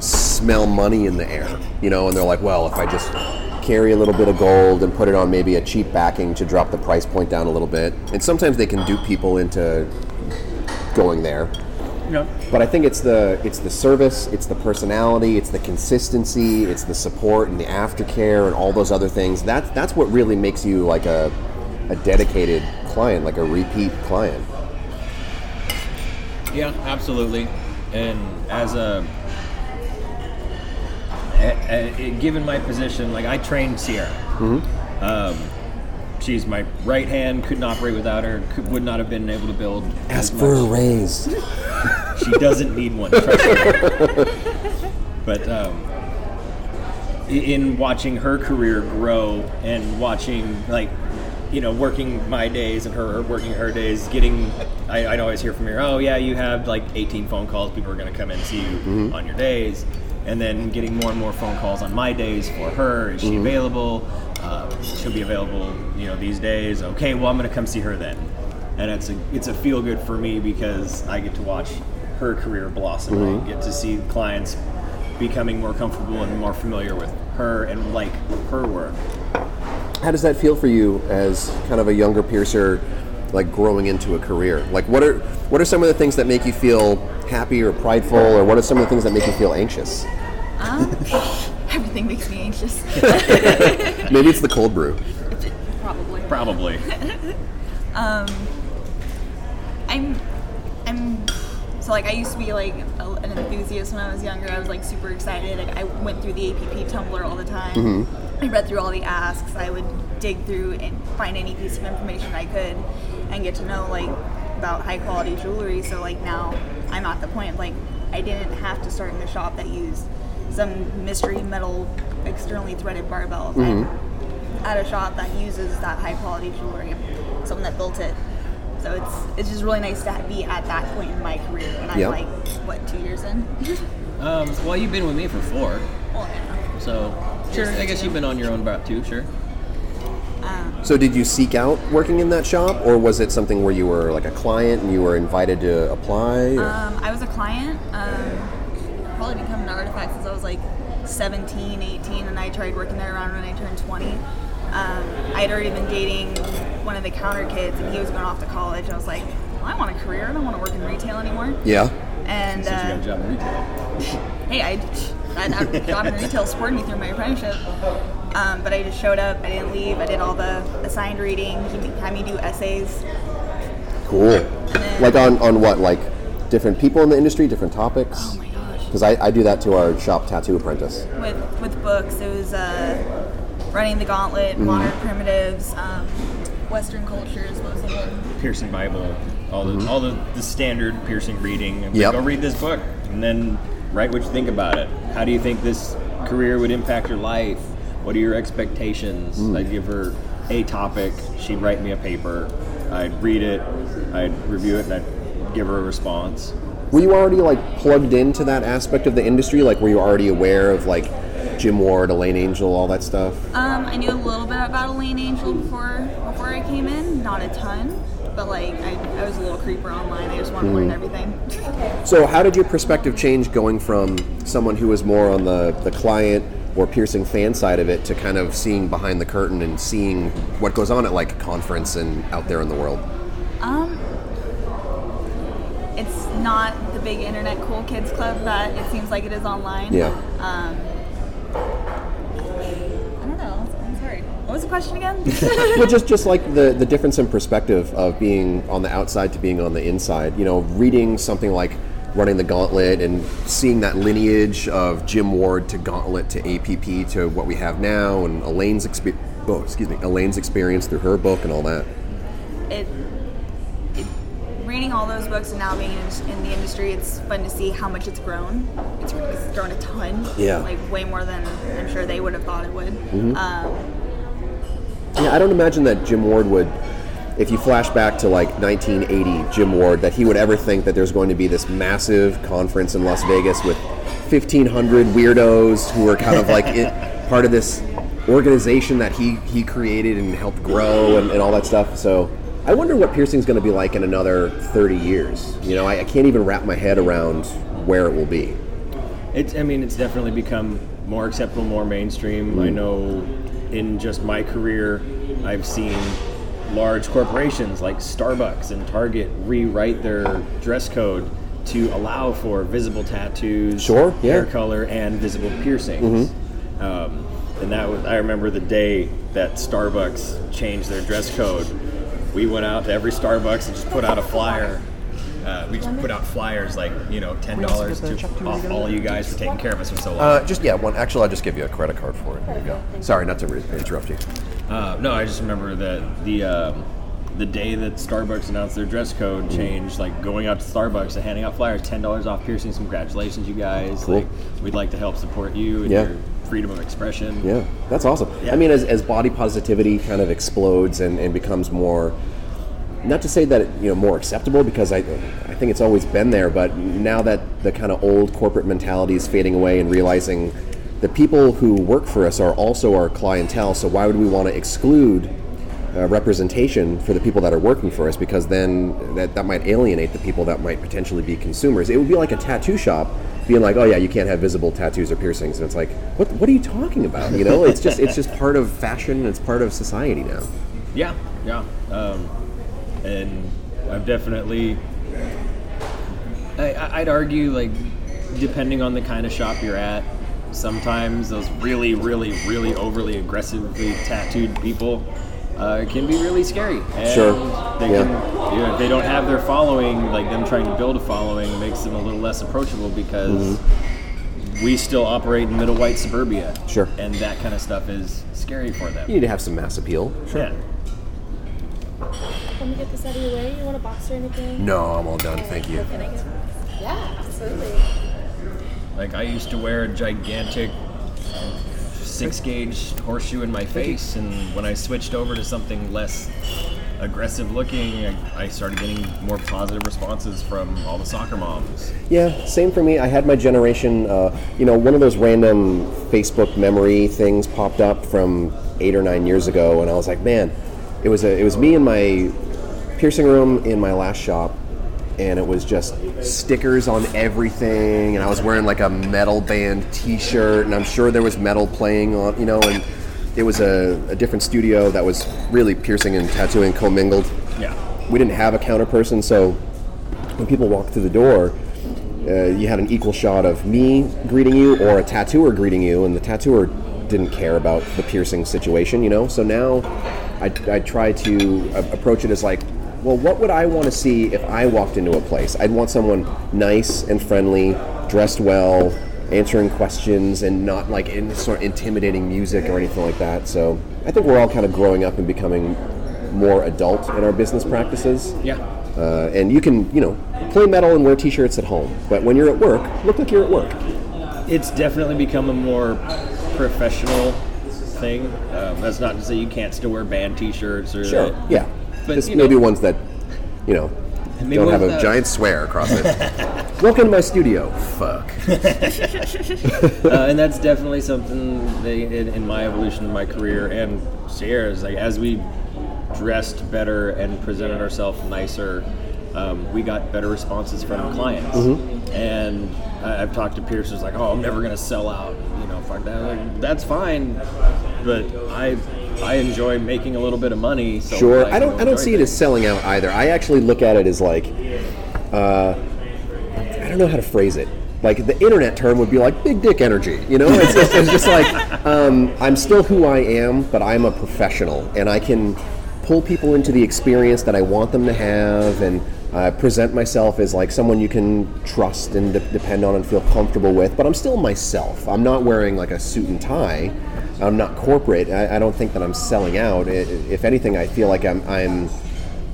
smell money in the air, you know, and they're like, well, if I just carry a little bit of gold and put it on maybe a cheap backing to drop the price point down a little bit. And sometimes they can dupe people into going there. You know, But I think it's the it's the service, it's the personality, it's the consistency, it's the support and the aftercare and all those other things. That's that's what really makes you like a a dedicated client, like a repeat client. Yeah, absolutely. And as a, given my position, like I trained Sierra. Um, she's my right hand. Couldn't operate without her. Could, would not have been able to build. as Ask for a raise. She doesn't need one. Trust me. but um, in watching her career grow and watching like you know working my days and her working her days getting I, I always hear from her oh yeah you have like 18 phone calls people are going to come in and see you on your days and then getting more and more phone calls on my days for her. Is she available? Uh, she'll be available you know these days. Okay well i'm going to come see her then. And it's a it's a feel good for me because i get to watch her career blossom. I get to see clients becoming more comfortable and more familiar with her and like her work. How does that feel for you as kind of a younger piercer, like growing into a career? Like, what are what are some of the things that make you feel happy or prideful, or what are some of the things that make you feel anxious? Everything makes me anxious. Maybe it's the cold brew. Probably. probably um, I'm, I'm, so like I used to be like a, an enthusiast when I was younger. I was like super excited. Like I went through the APP Tumblr all the time. I read through all the asks. I would dig through and find any piece of information I could, and get to know like about high quality jewelry. So like now I'm at the point of, like I didn't have to start in a shop that used some mystery metal externally threaded barbells. I'm at a shop that uses that high quality jewelry. Someone that built it. So it's it's just really nice to be at that point in my career when I'm Yep. like what two years in. um, well you've been with me for four well, yeah. so sure i guess you've been on your own about two sure So, did you seek out working in that shop, or was it something where you were like a client and you were invited to apply? Um, I was a client. Um, probably been coming to Artifact since I was like 17, 18, and I tried working there around when I turned 20. Um, I had already been dating one of the counter kids, and he was going off to college. I was like, well, I want a career. I don't want to work in retail anymore. yeah. And since you got a uh, job in retail hey, I, I, I job in retail supported me through my apprenticeship. Um, but I just showed up. I didn't leave. I did all the assigned reading. He had me do essays. Cool. Like on on what? Like different people in the industry, different topics. Oh my gosh. Because I, I do that to our shop tattoo apprentice. with with books. It was uh, running the gauntlet, modern primitives, um, Western cultures. What was the one? piercing bible all the all the, the standard piercing reading and Yep. go read this book and then write what you think about it how do you think this career would impact your life what are your expectations i'd give her a topic she'd write me a paper i'd read it i'd review it and i'd give her a response Were you already like plugged into that aspect of the industry? Like, were you already aware of like Jim Ward, Elaine Angel, all that stuff? Um, I knew a little bit about Elaine Angel before before I came in, not a ton, but like I, I was a little creeper online. I just wanted to learn everything. So, how did your perspective change going from someone who was more on the, the client or piercing fan side of it to kind of seeing behind the curtain and seeing what goes on at like a conference and out there in the world? um, not the big internet cool kids club that it seems like it is online. Yeah. Um, I don't know. I'm sorry. What was the question again? well, just just like the the difference in perspective of being on the outside to being on the inside. You know, reading something like running the gauntlet and seeing that lineage of Jim Ward to Gauntlet to APP to what we have now, and Elaine's experience. Oh, excuse me, Elaine's experience through her book and all that. it, it reading all those books and now being in, in the industry it's fun to see how much it's grown it's, it's grown a ton Yeah. like way more than i'm sure they would have thought it would Mm-hmm. um, Yeah, I don't imagine that Jim Ward would, if you flash back to like 1980, Jim Ward, that he would ever think that there's going to be this massive conference in Las Vegas with 1,500 weirdos who are kind of like part of this organization that he, he created and helped grow and, and all that stuff. So I wonder what piercing's going to be like in another 30 years. You know, I, I can't even wrap my head around where it will be. It's, I mean, it's definitely become more acceptable, more mainstream. I know in just my career, I've seen large corporations like Starbucks and Target rewrite their dress code to allow for visible tattoos, Sure, yeah. hair color, and visible piercings. Um, and that was, I remember the day that Starbucks changed their dress code. We went out to every Starbucks and just put out a flyer. Uh, we just put out flyers like, you know, ten dollars to off all you guys for taking care of us for so long. Uh, just, yeah, one. Actually, I'll just give you a credit card for it. There you go. Sorry, not to re- interrupt you. Uh, no, I just remember that the um, the day that Starbucks announced their dress code change, like going out to Starbucks and handing out flyers, ten dollars off piercings. Congratulations, you guys! Cool. Like, we'd like to help support you and Yeah. your freedom of expression. Yeah, that's awesome. I mean, as, as body positivity kind of explodes and, and becomes more, not to say that you know more acceptable because I I think it's always been there, but now that the kind of old corporate mentality is fading away and realizing the people who work for us are also our clientele, so why would we want to exclude uh, representation for the people that are working for us because then that, that might alienate the people that might potentially be consumers. It would be like a tattoo shop being like, oh yeah, you can't have visible tattoos or piercings, and it's like, what what are you talking about? You know, it's just it's just part of fashion. It's part of society now. Yeah, yeah. Um, and I've definitely, I- I'd argue, like, depending on the kind of shop you're at, sometimes those really, really, really overly aggressively tattooed people uh, can be really scary. And Sure. They Yeah. can, you know, if they don't have their following, like them trying to build a following makes them a little less approachable because we still operate in middle white suburbia. Mm-hmm. Sure. And that kind of stuff is scary for them. You need to have some mass appeal. Yeah. Let me get this out of your way. You want a box or anything? No, I'm all done. Thank you. What can I get? Yeah, absolutely. Like I used to wear a gigantic six gauge horseshoe in my face, and when I switched over to something less aggressive looking, I, I started getting more positive responses from all the soccer moms. Yeah, same for me. I had my generation, uh, you know, one of those random Facebook memory things popped up from eight or nine years ago, and I was like, man, it was a, it was me in my piercing room in my last shop, and it was just stickers on everything, and I was wearing like a metal band T-shirt, and I'm sure there was metal playing on, you know, and it was a, a different studio that was really piercing and tattooing commingled Yeah. we didn't have a counter person, so when people walked through the door, uh, you had an equal shot of me greeting you or a tattooer greeting you, and the tattooer didn't care about the piercing situation, you know. So now I, I try to approach it as like, well, what would I want to see if I walked into a place? I'd want someone nice and friendly, dressed well, answering questions, and not like in sort of intimidating music or anything like that. So I think we're all kind of growing up and becoming more adult in our business practices. Yeah. Uh, and you can, you know, play metal and wear t-shirts at home. But when you're at work, look like you're at work. It's definitely become a more professional thing. Um, that's not to say you can't still wear band T-shirts or that- Yeah. But, Just maybe know- ones that, you know, Maybe don't have a that- giant swear across it. Welcome to my studio. Fuck. uh, and that's definitely something they, in, in my evolution of my career and Sierra's like as we dressed better and presented ourselves nicer um, we got better responses from clients and I, I've talked to piercers like oh I'm never gonna sell out you know fuck that like, that's fine but I I enjoy making a little bit of money so Sure. like, I don't. I don't see it as selling out either. I actually look at it as like, uh, I don't know how to phrase it. Like the internet term would be like big dick energy. You know, it's, it's, it's just like um, I'm still who I am, but I'm a professional, and I can pull people into the experience that I want them to have, and uh, present myself as like someone you can trust and de- depend on and feel comfortable with. But I'm still myself. I'm not wearing like a suit and tie. I'm not corporate. I, I don't think that I'm selling out. I if anything, I feel like I'm, I'm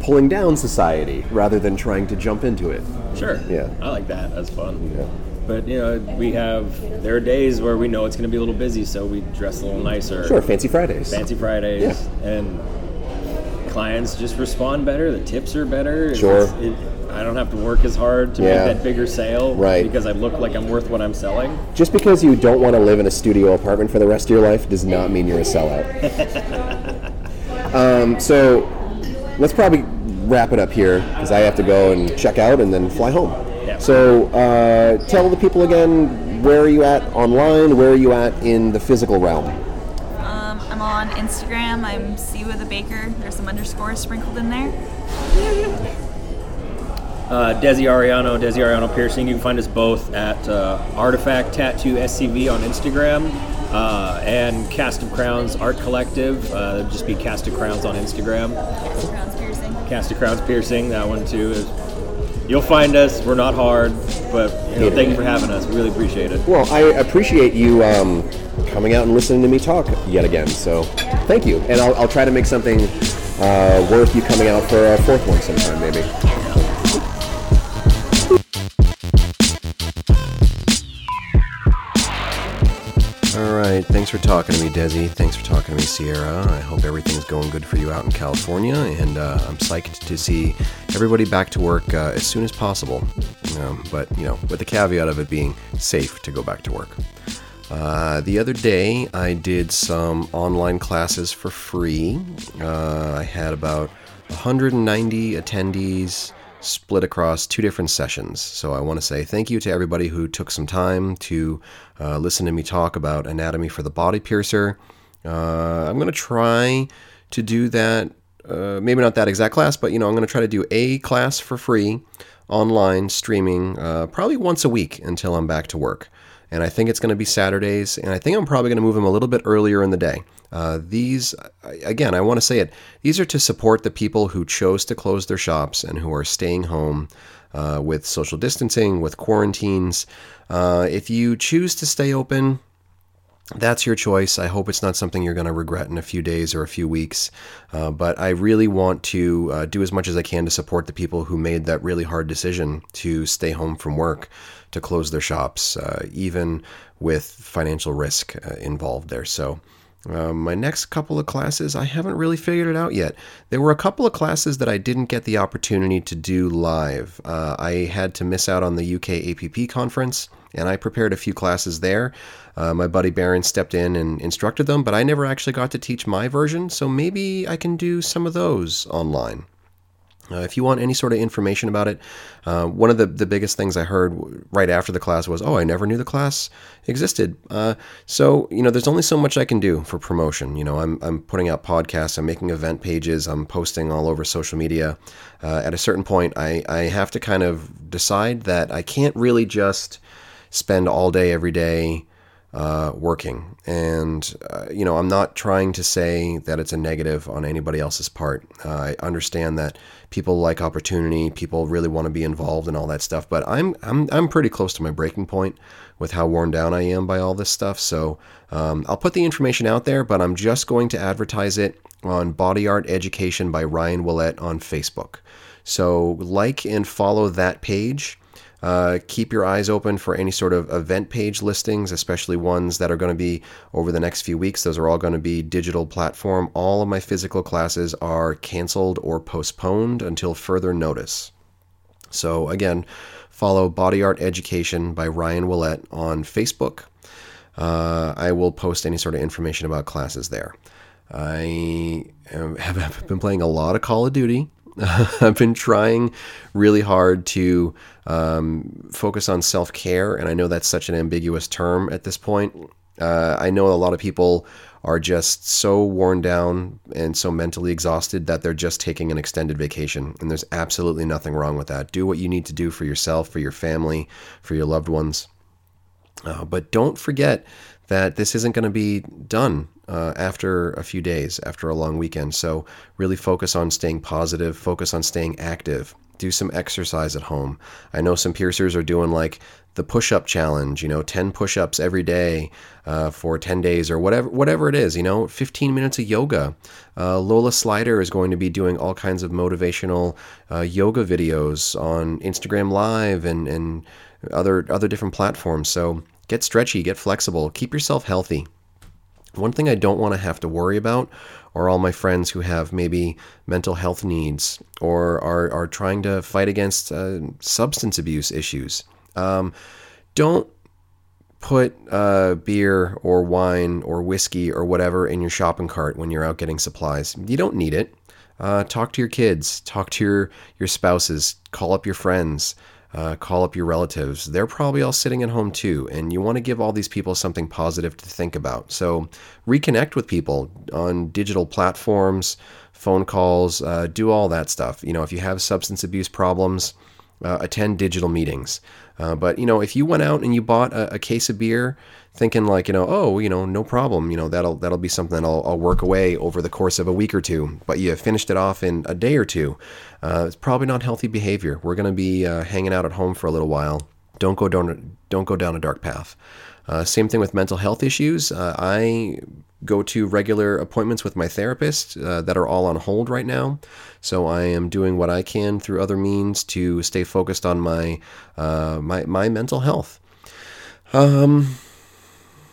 pulling down society rather than trying to jump into it. Sure. Yeah. I like that. That's fun. Yeah. But you know, we have there are days where we know it's going to be a little busy, so we dress a little nicer. Sure, Fancy Fridays. Fancy Fridays, Yeah. and clients just respond better. The tips are better. Sure. it- I don't have to work as hard to Yeah. make that bigger sale, Right. Because I look like I'm worth what I'm selling. Just because you don't want to live in a studio apartment for the rest of your life does not mean you're a sellout. um, so let's probably wrap it up here because I have to go and check out and then fly home. Yeah. So uh, tell the people again where are you at online? Where are you at in the physical realm? Um, I'm on Instagram. I'm C with a Baker. There's some underscores sprinkled in there. Uh, Desi Ariano, Desi Ariano Piercing. You can find us both at uh, Artifact Tattoo SCV on Instagram uh, and Cast of Crowns Art Collective. Uh, just be Cast of Crowns on Instagram. Cast of Crowns piercing. Cast of Crowns Piercing, that one too. Is, you'll find us. We're not hard, but you know, thank you for having us. We really appreciate it. Well, I appreciate you um, coming out and listening to me talk yet again. So thank you. And I'll, I'll try to make something uh, worth you coming out for a fourth one sometime, maybe. Thanks for talking to me, Desi. Thanks for talking to me, Sierra. I hope everything's going good for you out in California, and uh, I'm psyched to see everybody back to work uh, as soon as possible. Um, but, you know, with the caveat of it being safe to go back to work. Uh, the other day, I did some online classes for free. Uh, I had about 190 attendees split across two different sessions. So I want to say thank you to everybody who took some time to uh, listen to me talk about anatomy for the body piercer. Uh, I'm going to try to do that. Uh, maybe not that exact class, but you know, I'm going to try to do a class for free online streaming uh, probably once a week until I'm back to work and I think it's going to be Saturdays, and I think I'm probably going to move them a little bit earlier in the day. Uh, these, again, I want to say it, these are to support the people who chose to close their shops and who are staying home uh, with social distancing, with quarantines. Uh, if you choose to stay open, that's your choice. I hope it's not something you're going to regret in a few days or a few weeks. Uh, but I really want to uh, do as much as I can to support the people who made that really hard decision to stay home from work to close their shops, uh, even with financial risk uh, involved there. So, uh, my next couple of classes, I haven't really figured it out yet. There were a couple of classes that I didn't get the opportunity to do live. Uh, I had to miss out on the UK APP conference, and I prepared a few classes there. Uh, my buddy Baron stepped in and instructed them, but I never actually got to teach my version, so maybe I can do some of those online. Uh, if you want any sort of information about it, uh, one of the, the biggest things I heard right after the class was, oh, I never knew the class existed. Uh, so, you know, there's only so much I can do for promotion. You know, I'm, I'm putting out podcasts, I'm making event pages, I'm posting all over social media. Uh, at a certain point, I, I have to kind of decide that I can't really just spend all day, every day, uh, working. And, uh, you know, I'm not trying to say that it's a negative on anybody else's part. Uh, I understand that people like opportunity, people really want to be involved and all that stuff, but I'm, I'm, I'm pretty close to my breaking point with how worn down I am by all this stuff. So um, I'll put the information out there, but I'm just going to advertise it on Body Art Education by Ryan Ouellette on Facebook. So like and follow that page. Uh, keep your eyes open for any sort of event page listings, especially ones that are going to be over the next few weeks. Those are all going to be digital platform. All of my physical classes are canceled or postponed until further notice. So, again, follow Body Art Education by Ryan Ouellette on Facebook. Uh, I will post any sort of information about classes there. I have been playing a lot of Call of Duty. I've been trying really hard to um, focus on self care, and I know that's such an ambiguous term at this point. Uh, I know a lot of people are just so worn down and so mentally exhausted that they're just taking an extended vacation. And there's absolutely nothing wrong with that. Do what you need to do for yourself, for your family, for your loved ones. Uh, but don't forget that this isn't going to be done uh, after a few days, after a long weekend. So really focus on staying positive, focus on staying active. Do some exercise at home. I know some piercers are doing like the push-up challenge. You know, ten push-ups every day uh, for ten days or whatever, whatever it is. You know, fifteen minutes of yoga. Uh, Lola Slider is going to be doing all kinds of motivational uh, yoga videos on Instagram Live and and other other different platforms. So get stretchy, get flexible, keep yourself healthy. One thing I don't want to have to worry about are all my friends who have maybe mental health needs or are, are trying to fight against uh, substance abuse issues. Um, don't put uh, beer or wine or whiskey or whatever in your shopping cart when you're out getting supplies. You don't need it. Uh, talk to your kids, talk to your, your spouses, call up your friends uh, call up your relatives. They're probably all sitting at home too, and you want to give all these people something positive to think about. So reconnect with people on digital platforms, phone calls, uh, do all that stuff. You know, if you have substance abuse problems, uh, attend digital meetings. Uh, but you know, if you went out and you bought a, a, case of beer, thinking like, you know, oh, you know, no problem, you know, that'll that'll be something I'll, I'll work away over the course of a week or two. But you finished it off in a day or two. Uh, it's probably not healthy behavior. We're going to be uh, hanging out at home for a little while. Don't go down don't go down a dark path. Uh, same thing with mental health issues. Uh, I go to regular appointments with my therapist uh, that are all on hold right now. So I am doing what I can through other means to stay focused on my uh, my my mental health. Um,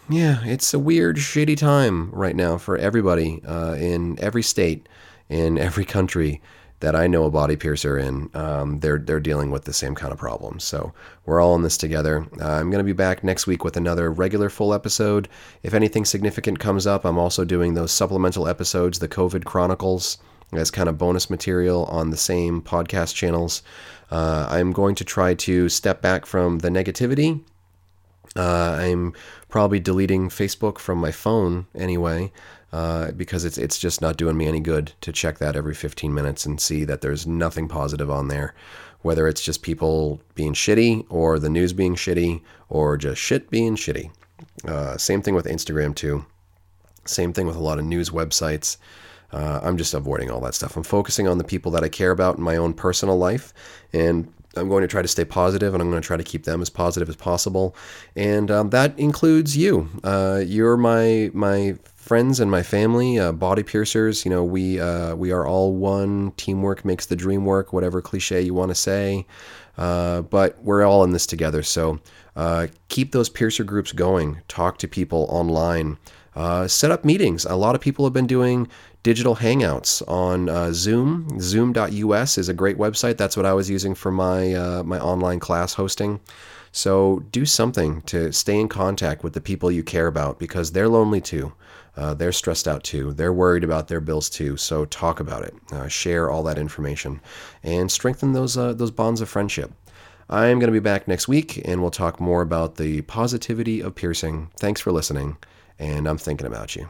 yeah, it's a weird, shitty time right now for everybody uh, in every state, in every country that I know a body piercer in. Um, they're they're dealing with the same kind of problems. So we're all in this together. Uh, I'm going to be back next week with another regular full episode. If anything significant comes up, I'm also doing those supplemental episodes, the COVID Chronicles, as kind of bonus material on the same podcast channels. Uh, I'm going to try to step back from the negativity uh, I'm probably deleting Facebook from my phone anyway, uh, because it's it's just not doing me any good to check that every 15 minutes and see that there's nothing positive on there, whether it's just people being shitty or the news being shitty or just shit being shitty. Uh, same thing with Instagram too. Same thing with a lot of news websites. Uh, I'm just avoiding all that stuff. I'm focusing on the people that I care about in my own personal life and I'm going to try to stay positive and I'm going to try to keep them as positive as possible. And um, that includes you. Uh, you're my my friends and my family, uh, body piercers. You know, we uh, we are all one. Teamwork makes the dream work. Whatever cliche you want to say, uh, but we're all in this together. So uh, keep those piercer groups going. Talk to people online. Uh, set up meetings. A lot of people have been doing digital hangouts on uh, Zoom. Zoom.us is a great website. That's what I was using for my uh, my online class hosting. So do something to stay in contact with the people you care about because they're lonely too. Uh, they're stressed out too. They're worried about their bills too. So talk about it. Uh, share all that information and strengthen those uh, those bonds of friendship. I am going to be back next week and we'll talk more about the positivity of piercing. Thanks for listening, and I'm thinking about you.